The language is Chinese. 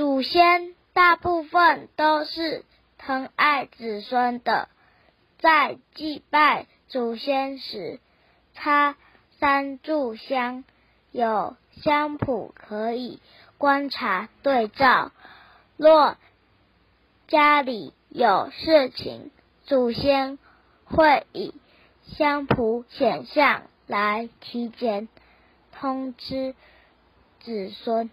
祖先大部分都是疼爱子孙的，在祭拜祖先时，插三炷香，有香谱可以观察对照。若家里有事情，祖先会以香谱显像来提前通知子孙。